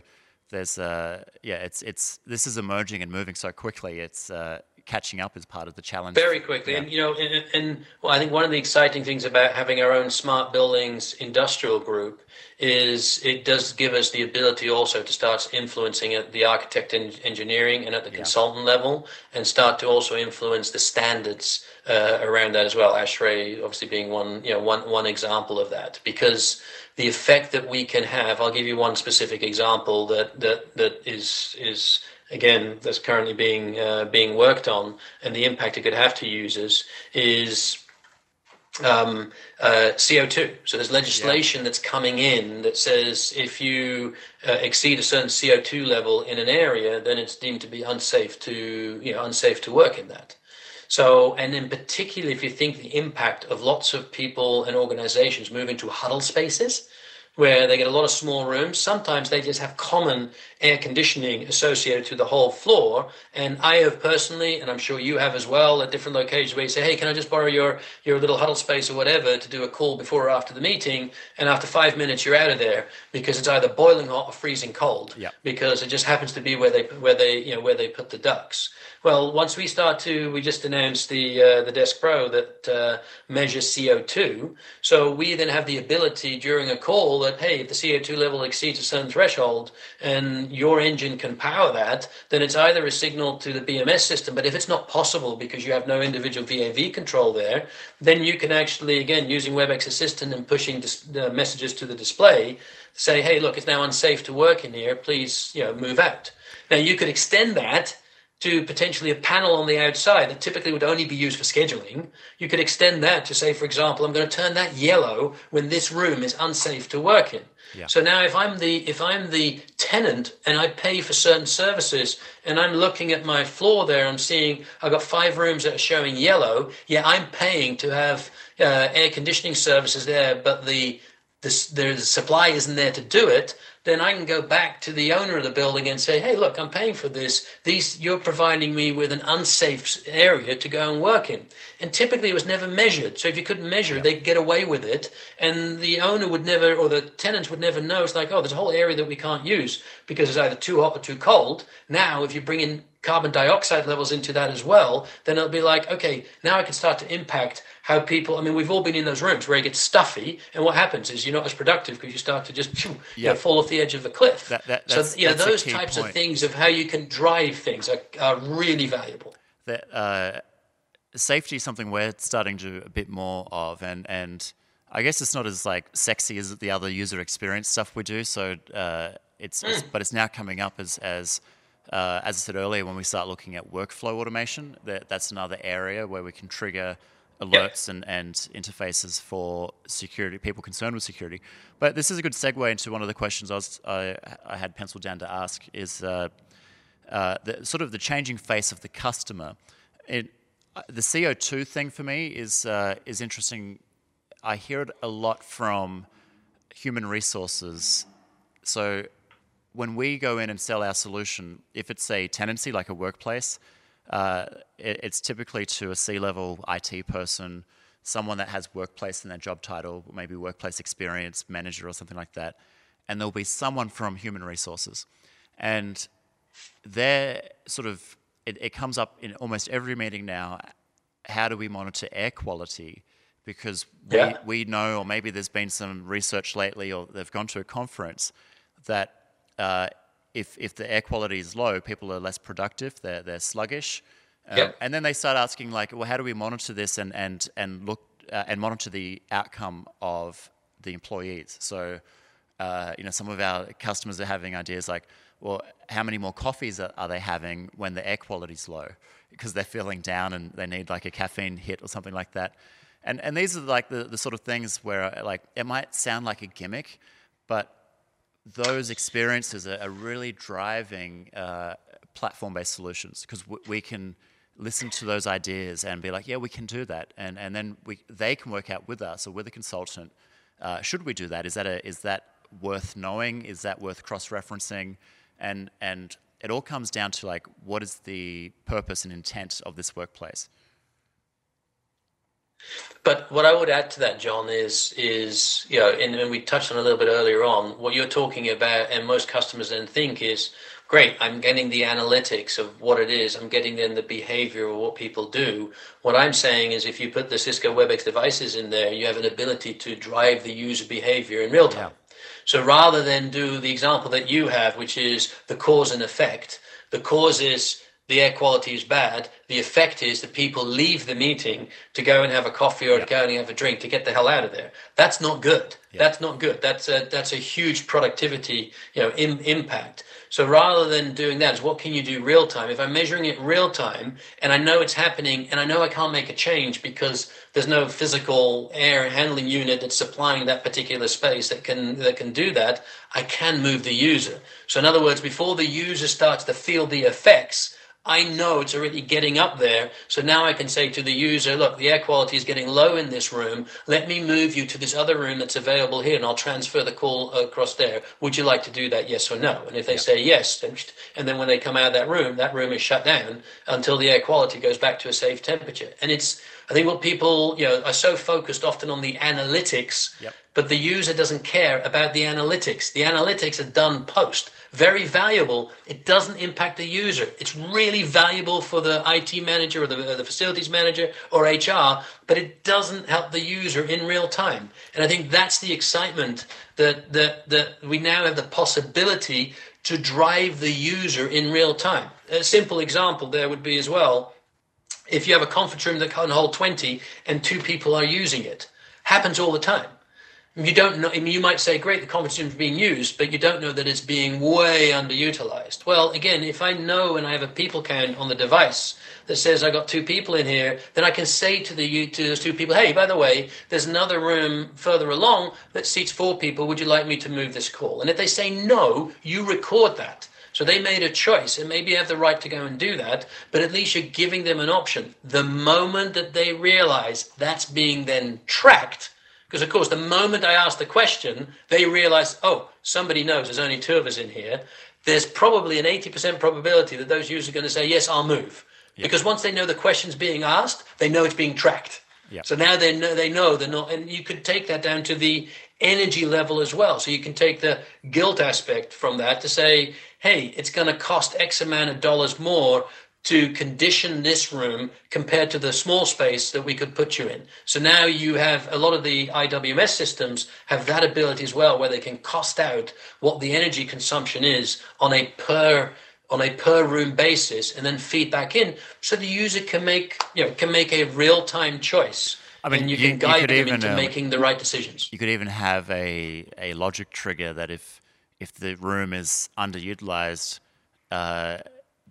A: there's uh yeah, it's it's this is emerging and moving so quickly. It's uh, catching up is part of the challenge.
B: Very quickly, yeah. and you know, and, and well, I think one of the exciting things about having our own smart buildings industrial group is it does give us the ability also to start influencing at the architect and engineering and at the yeah. consultant level, and start to also influence the standards uh, around that as well. ASHRAE obviously being one, you know, one one example of that because the effect that we can have. I'll give you one specific example that that that is is again that's currently being uh, being worked on and the impact it could have to users is um, uh, CO2. So there's legislation yeah. that's coming in that says if you uh, exceed a certain CO2 level in an area, then it's deemed to be unsafe to you know unsafe to work in that. So, and in particular, if you think the impact of lots of people and organizations moving to huddle spaces, where they get a lot of small rooms. Sometimes they just have common air conditioning associated to the whole floor. And I have personally, and I'm sure you have as well, at different locations where you say, "Hey, can I just borrow your your little huddle space or whatever to do a call before or after the meeting?" And after five minutes, you're out of there because it's either boiling hot or freezing cold.
A: Yeah.
B: Because it just happens to be where they where they you know where they put the ducts. Well, once we start to, we just announced the uh, the Desk Pro that uh, measures CO2. So we then have the ability during a call that hey, if the CO2 level exceeds a certain threshold and your engine can power that, then it's either a signal to the BMS system. But if it's not possible because you have no individual VAV control there, then you can actually again using WebEx Assistant and pushing dis- messages to the display say, hey, look, it's now unsafe to work in here. Please, you know, move out. Now you could extend that to potentially a panel on the outside that typically would only be used for scheduling, you could extend that to say, for example, I'm going to turn that yellow when this room is unsafe to work in. Yeah. So now if I'm the if I'm the tenant and I pay for certain services and I'm looking at my floor there, I'm seeing I've got five rooms that are showing yellow. Yeah, I'm paying to have uh, air conditioning services there, but the the, the supply isn't there to do it then I can go back to the owner of the building and say, "Hey, look, I'm paying for this. These you're providing me with an unsafe area to go and work in." And typically, it was never measured. So if you couldn't measure, yeah. they'd get away with it, and the owner would never, or the tenants would never know. It's like, oh, there's a whole area that we can't use because it's either too hot or too cold. Now, if you bring in carbon dioxide levels into that as well, then it'll be like, okay, now I can start to impact how people, I mean, we've all been in those rooms where it gets stuffy, and what happens is you're not as productive because you start to just yep. you know, fall off the edge of the cliff.
A: That, that,
B: so, yeah those types point. of things of how you can drive things are, are really valuable.
A: That uh, Safety is something we're starting to do a bit more of, and, and I guess it's not as like sexy as the other user experience stuff we do. So uh, it's, mm. it's, but it's now coming up as as uh, as I said earlier, when we start looking at workflow automation, that, that's another area where we can trigger alerts yep. and, and interfaces for security, people concerned with security. But this is a good segue into one of the questions I, was, I, I had penciled down to ask is uh, uh, the, sort of the changing face of the customer. It, uh, the CO2 thing for me is, uh, is interesting. I hear it a lot from human resources. So when we go in and sell our solution, if it's a tenancy like a workplace, uh, it, it's typically to a C-level IT person, someone that has workplace in their job title, maybe workplace experience manager or something like that, and there'll be someone from human resources, and they're sort of it, it comes up in almost every meeting now. How do we monitor air quality? Because we, yeah. we know, or maybe there's been some research lately, or they've gone to a conference that uh, if, if the air quality is low, people are less productive, they're, they're sluggish. Um, yep. And then they start asking, like, well, how do we monitor this and, and, and look uh, and monitor the outcome of the employees? So, uh, you know, some of our customers are having ideas like, well, how many more coffees are, are they having when the air quality is low? Because they're feeling down and they need like a caffeine hit or something like that. And, and these are like the, the sort of things where like it might sound like a gimmick, but those experiences are, are really driving uh, platform-based solutions because we can listen to those ideas and be like, yeah, we can do that, and and then we they can work out with us or with a consultant. Uh, should we do that? Is that a, is that worth knowing? Is that worth cross-referencing? And and it all comes down to like what is the purpose and intent of this workplace.
B: But what I would add to that, Jon, is is you know, and, and we touched on a little bit earlier on what you're talking about, and most customers then think is, great, I'm getting the analytics of what it is, I'm getting then the behavior of what people do. What I'm saying is, if you put the Cisco WebEx devices in there, you have an ability to drive the user behavior in real time. Yeah. So rather than do the example that you have, which is the cause and effect, the cause is the air quality is bad, the effect is that people leave the meeting to go and have a coffee or yeah. to go and have a drink to get the hell out of there. That's not good. Yeah. That's not good. That's a that's a huge productivity you know Im- impact. So rather than doing that, is what can you do real time? If I'm measuring it real time and I know it's happening and I know I can't make a change because there's no physical air handling unit that's supplying that particular space that can that can do that, I can move the user. So in other words, before the user starts to feel the effects I know it's already getting up there. So now I can say to the user, look, the air quality is getting low in this room. Let me move you to this other room that's available here and I'll transfer the call across there. Would you like to do that? Yes or no? And if they yeah. say yes, then, and then when they come out of that room, that room is shut down until the air quality goes back to a safe temperature. And it's, I think what people, you know, are so focused often on the analytics, yep. but the user doesn't care about the analytics. The analytics are done post very valuable. It doesn't impact the user. It's really valuable for the IT manager or the, uh, the facilities manager or HR, but it doesn't help the user in real time. And I think that's the excitement that, that, that we now have the possibility to drive the user in real time. A simple example there would be as well if you have a conference room that can hold 20 and two people are using it. Happens all the time you don't know. I mean, you might say, "Great, the conference room is being used," but you don't know that it's being way underutilized. Well, again, if I know and I have a people count on the device that says I got two people in here, then I can say to the to those two people, "Hey, by the way, there's another room further along that seats four people. Would you like me to move this call?" And if they say no, you record that. So they made a choice, and maybe you have the right to go and do that, but at least you're giving them an option. The moment that they realize that's being then tracked because, of course, the moment I ask the question, they realize, oh, somebody knows there's only two of us in here. There's probably an 80% probability that those users are going to say, yes, I'll move. Because once they know the question's being asked, they know it's being tracked. Yeah. So now they know they know they're not, and you could take that down to the energy level as well. So you can take the guilt aspect from that to say, hey, it's going to cost X amount of dollars more to condition this room compared to the small space that we could put you in. So now you have a lot of the IWMS systems have that ability as well, where they can cost out what the energy consumption is on a per on a per room basis and then feed back in so the user can make you know can make a real time choice I mean, and you, you can guide you them even, into um, making the right decisions.
A: You could even have a, a logic trigger that if if the room is underutilized, uh,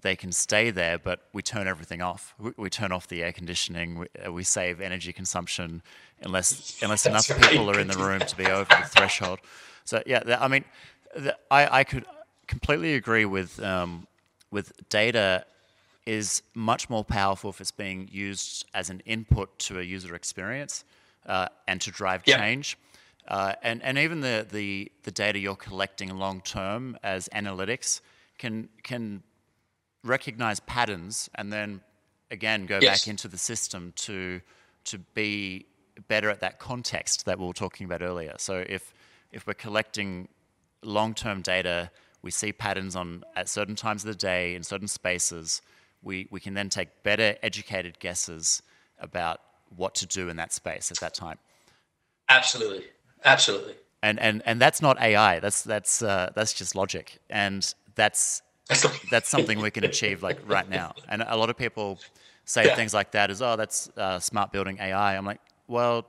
A: they can stay there, but we turn everything off. We, we turn off the air conditioning. We, uh, we, save energy consumption unless unless enough right. people are in the room to be over the threshold. So yeah, I mean, I, I could completely agree with um, with data is much more powerful if it's being used as an input to a user experience uh, and to drive change. Uh, and, and even the, the, the data you're collecting long term as analytics can, can recognize patterns and then again go yes. back into the system to, to be better at that context that we were talking about earlier. So if, if we're collecting long term data, we see patterns on at certain times of the day in certain spaces, we, we can then take better educated guesses about what to do in that space at that time.
B: Absolutely. Absolutely.
A: And and and that's not AI. That's that's uh, that's just logic, and that's that's something we can achieve like right now. And a lot of people say yeah. things like that as, oh, that's uh, smart building AI. I'm like, well,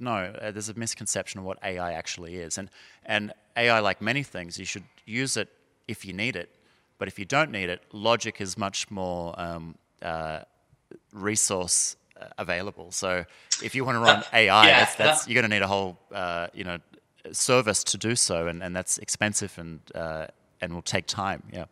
A: no, uh, there's a misconception of what AI actually is. And and AI, like many things, you should use it if you need it. But if you don't need it, logic is much more um, uh, resource uh, available. So if you want to run uh, AI, yeah, that's, that's you're going to need a whole uh, you know service to do so, and, and that's expensive and uh, and will take time. Yeah.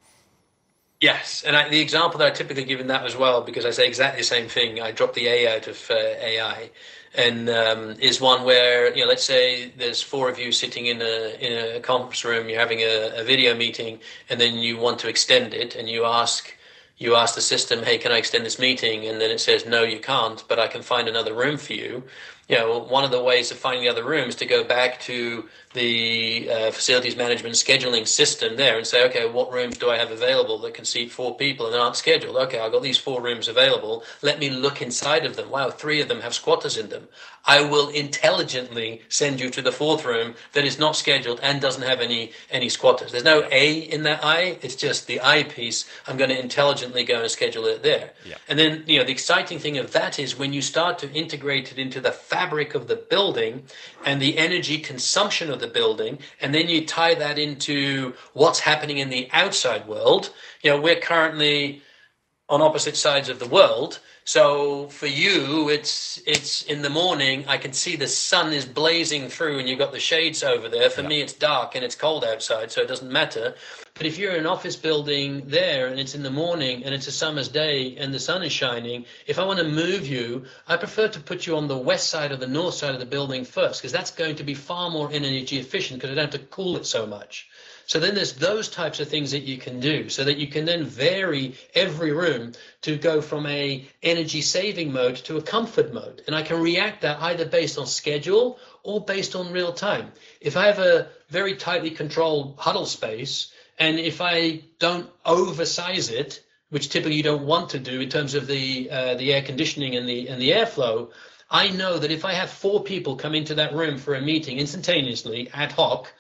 B: Yes, and I, the example that I typically give in that as well, because I say exactly the same thing. I drop the A out of uh, AI, and um, is one where you know, let's say there's four of you sitting in a in a conference room, you're having a, a video meeting, and then you want to extend it, and you ask you ask the system, hey, can I extend this meeting? And then it says, no, you can't, but I can find another room for you. You know, one of the ways of finding the other room is to go back to the uh, facilities management scheduling system there and say, okay, what rooms do I have available that can seat four people and aren't scheduled? Okay, I've got these four rooms available. Let me look inside of them. Wow, three of them have squatters in them. I will intelligently send you to the fourth room that is not scheduled and doesn't have any any squatters. There's no A in that I. It's just the I piece. I'm going to intelligently go and schedule it there. Yeah. And then you know the exciting thing of that is when you start to integrate it into the fabric of the building and the energy consumption of the building, and then you tie that into what's happening in the outside world. You know, we're currently on opposite sides of the world. So for you, it's it's in the morning. I can see the sun is blazing through, and you've got the shades over there. For yeah. me, it's dark and it's cold outside, so it doesn't matter. But if you're in an office building there, and it's in the morning, and it's a summer's day, and the sun is shining, if I want to move you, I prefer to put you on the west side or the north side of the building first, because that's going to be far more energy efficient, because I don't have to cool it so much. So then there's those types of things that you can do so that you can then vary every room to go from a energy saving mode to a comfort mode. And I can react that either based on schedule or based on real time. If I have a very tightly controlled huddle space and if I don't oversize it, which typically you don't want to do in terms of the uh, the air conditioning and the and the airflow, I know that if I have four people come into that room for a meeting instantaneously ad hoc,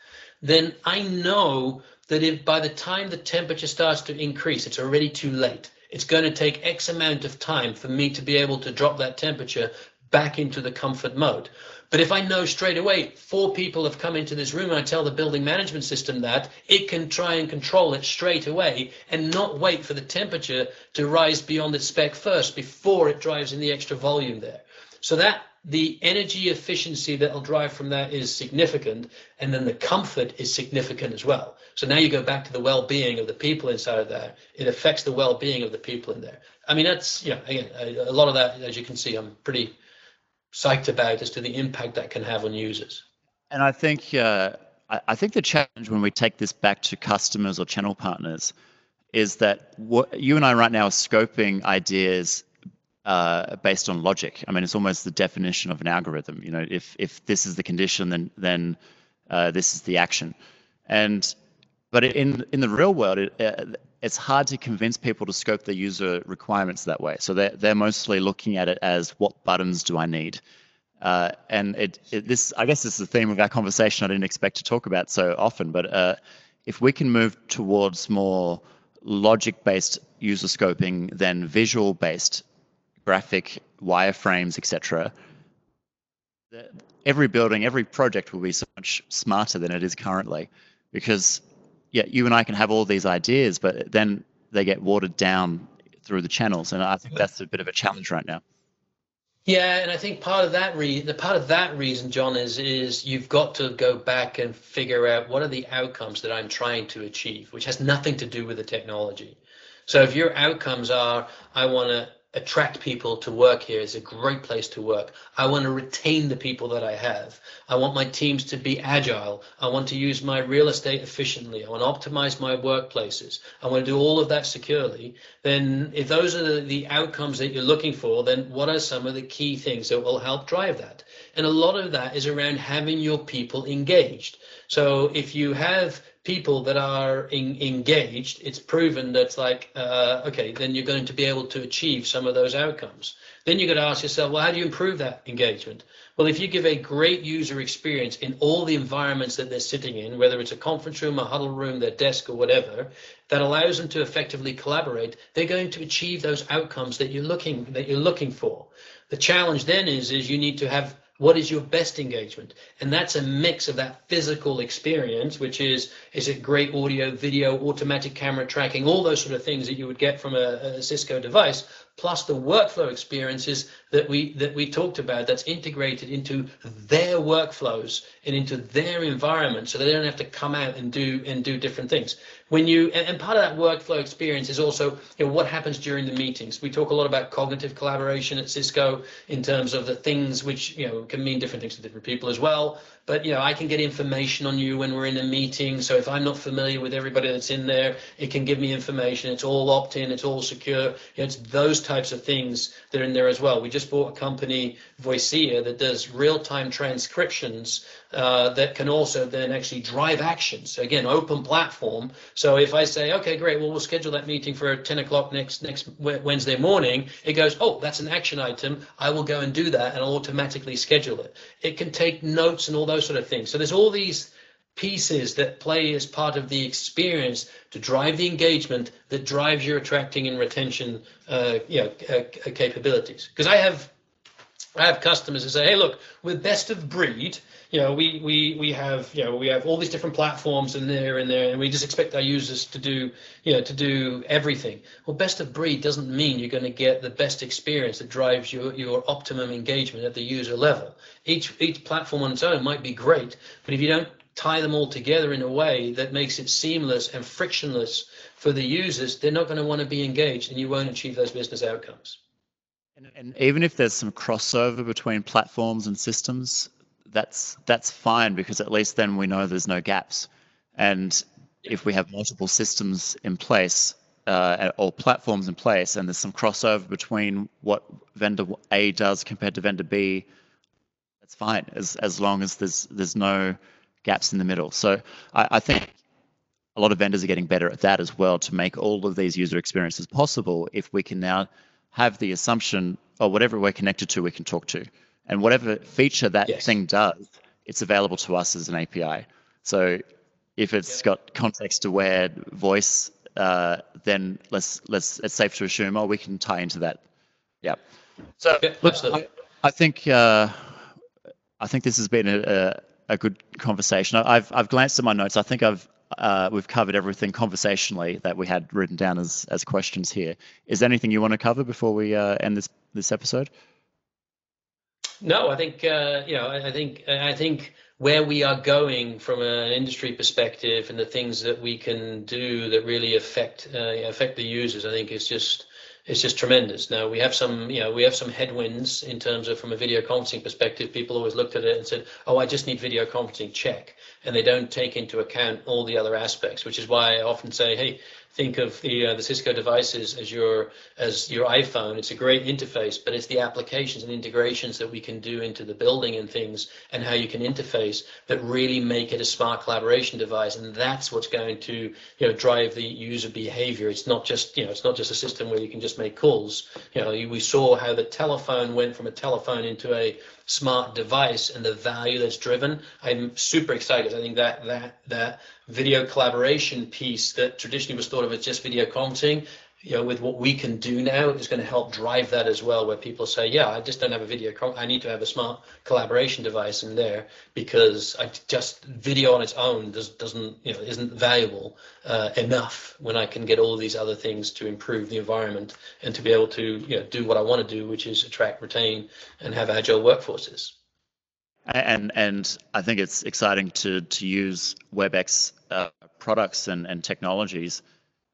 B: then I know that if by the time the temperature starts to increase, it's already too late. It's going to take X amount of time for me to be able to drop that temperature back into the comfort mode. But if I know straight away four people have come into this room and I tell the building management system that, it can try and control it straight away and not wait for the temperature to rise beyond its spec first before it drives in the extra volume there. So that the energy efficiency that'll drive from that is significant, and then the comfort is significant as well. So now you go back to the well-being of the people inside of there. It affects the well-being of the people in there. I mean, that's you know, again, a, a lot of that, as you can see, I'm pretty psyched about as to the impact that can have on users.
A: And I think uh, I, I think the challenge when we take this back to customers or channel partners is that what you and I right now are scoping ideas uh, based on logic. I mean, it's almost the definition of an algorithm. You know, if if this is the condition, then then uh, this is the action. And but in in the real world, it, uh, it's hard to convince people to scope their user requirements that way. So they're they're mostly looking at it as what buttons do I need. Uh, and it, it, this, I guess, this is the theme of our conversation. I didn't expect to talk about so often, but uh, if we can move towards more logic-based user scoping than visual-based graphic wireframes, etc., every building, every project will be so much smarter than it is currently, because yeah, you and I can have all these ideas, but then they get watered down through the channels, and I think that's a bit of a challenge right now.
B: Yeah, and I think part of that re- the part of that reason, Jon, is is you've got to go back and figure out what are the outcomes that I'm trying to achieve, which has nothing to do with the technology. So if your outcomes are, I want to attract people to work here is a great place to work. I want to retain the people that I have. I want my teams to be agile. I want to use my real estate efficiently. I want to optimize my workplaces. I want to do all of that securely. Then if those are the, the outcomes that you're looking for, then what are some of the key things that will help drive that? And a lot of that is around having your people engaged. So if you have people that are in, engaged, it's proven that's like, uh, okay, then you're going to be able to achieve some of those outcomes. Then you've got to ask yourself, well, how do you improve that engagement? Well, if you give a great user experience in all the environments that they're sitting in, whether it's a conference room, a huddle room, their desk, or whatever, that allows them to effectively collaborate, they're going to achieve those outcomes that you're looking that you're looking for. The challenge then is is you need to have what is your best engagement? And that's a mix of that physical experience which is is it great audio video automatic camera tracking all those sort of things that you would get from a, a cisco device plus the workflow experiences that we that we talked about that's integrated into their workflows and into their environment so they don't have to come out and do and do different things. When you and, part of that workflow experience is also you know what happens during the meetings. We talk a lot about cognitive collaboration at cisco in terms of the things which you know can mean different things to different people as well. But you know i can get information on you when we're in a meeting. So if i'm not familiar with everybody that's in there it can give me information. It's all opt-in it's all secure. You know, it's those types of things that are in there as well. We just bought a company voicea that does real-time transcriptions uh, that can also then actually drive actions so again open platform so if i say okay great well we'll schedule that meeting for 10 o'clock next next wednesday morning it goes oh that's an action item i will go and do that and i'll automatically schedule it it can take notes and all those sort of things. So there's all these pieces that play as part of the experience to drive the engagement that drives your attracting and retention uh, you know, uh, capabilities. Because I have I have customers who say, "Hey, look, we're best of breed. You know, we we we have you know we have all these different platforms in there and there, and we just expect our users to do you know to do everything." Well, best of breed doesn't mean you're going to get the best experience that drives your your optimum engagement at the user level. Each each platform on its own might be great, but if you don't tie them all together in a way that makes it seamless and frictionless for the users, they're not going to want to be engaged, and you won't achieve those business outcomes.
A: And, and even if there's some crossover between platforms and systems, that's that's fine because at least then we know there's no gaps. And if we have multiple systems in place uh, or platforms in place, and there's some crossover between what vendor A does compared to vendor B, that's fine as as long as there's there's no gaps in the middle. So I, I think a lot of vendors are getting better at that as well to make all of these user experiences possible. If we can now have the assumption or whatever we're connected to, we can talk to. And whatever feature that yes. thing does, it's available to us as an API. So if it's yeah. got context aware voice, uh, then let's let's it's safe to assume oh we can tie into that. Yeah. So yeah, I, I, think uh, I think this has been a, a, a good conversation. I've I've glanced at my notes. I think I've uh, we've covered everything conversationally that we had written down as as questions here. Is there anything you want to cover before we uh, end this this episode?
B: No, I think uh, you know. I, think I think where we are going from an industry perspective and the things that we can do that really affect uh, affect the users, I think is just it's just tremendous. Now we have some, you know, we have some headwinds in terms of from a video conferencing perspective. People always looked at it and said, "Oh, I just need video conferencing." Check, and they don't take into account all the other aspects, which is why I often say, "Hey, think of the uh, the Cisco devices as your as your iPhone. It's a great interface, but it's the applications and integrations that we can do into the building and things, and how you can interface that really make it a smart collaboration device. And that's what's going to you know drive the user behavior. It's not just you know it's not just a system where you can just make calls. You know we saw how the telephone went from a telephone into a smart device and the value that's driven. I'm super excited. I think that that that video collaboration piece that traditionally was thought of as just video conferencing you know, with what we can do now is going to help drive that as well. Where people say, "Yeah, I just don't have a video. I need to have a smart collaboration device in there because I just video on its own does, doesn't you know isn't valuable uh, enough when I can get all these other things to improve the environment and to be able to you know do what I want to do, which is attract, retain, and have agile workforces."
A: And and I think it's exciting to to use WebEx uh, products and, and technologies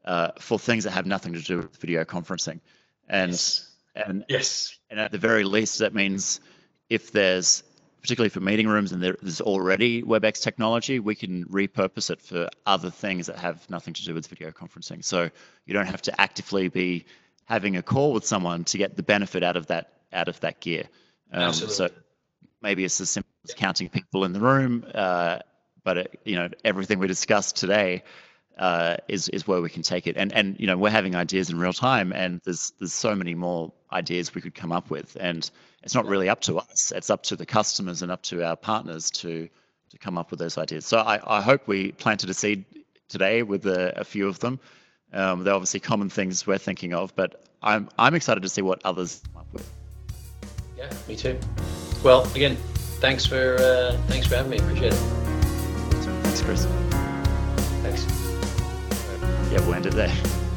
A: uh, for things that have nothing to do with video conferencing. And
B: yes.
A: and
B: yes,
A: and at the very least, that means if there's particularly for meeting rooms and there's already WebEx technology, we can repurpose it for other things that have nothing to do with video conferencing. So you don't have to actively be having a call with someone to get the benefit out of that out of that gear.
B: Um, Absolutely. So
A: maybe it's as simple as counting people in the room, uh, but it, you know everything we discussed today uh, is is where we can take it. And and you know we're having ideas in real time, and there's there's so many more ideas we could come up with, and it's not really up to us. It's up to the customers and up to our partners to to come up with those ideas. So I, I hope we planted a seed today with a, a few of them. Um, they're obviously common things we're thinking of, but I'm I'm excited to see what others come up with.
B: Yeah, me too. Well, again, thanks for uh, thanks for having me. Appreciate it.
A: Thanks, Chris.
B: Thanks.
A: Yeah, we'll end it there.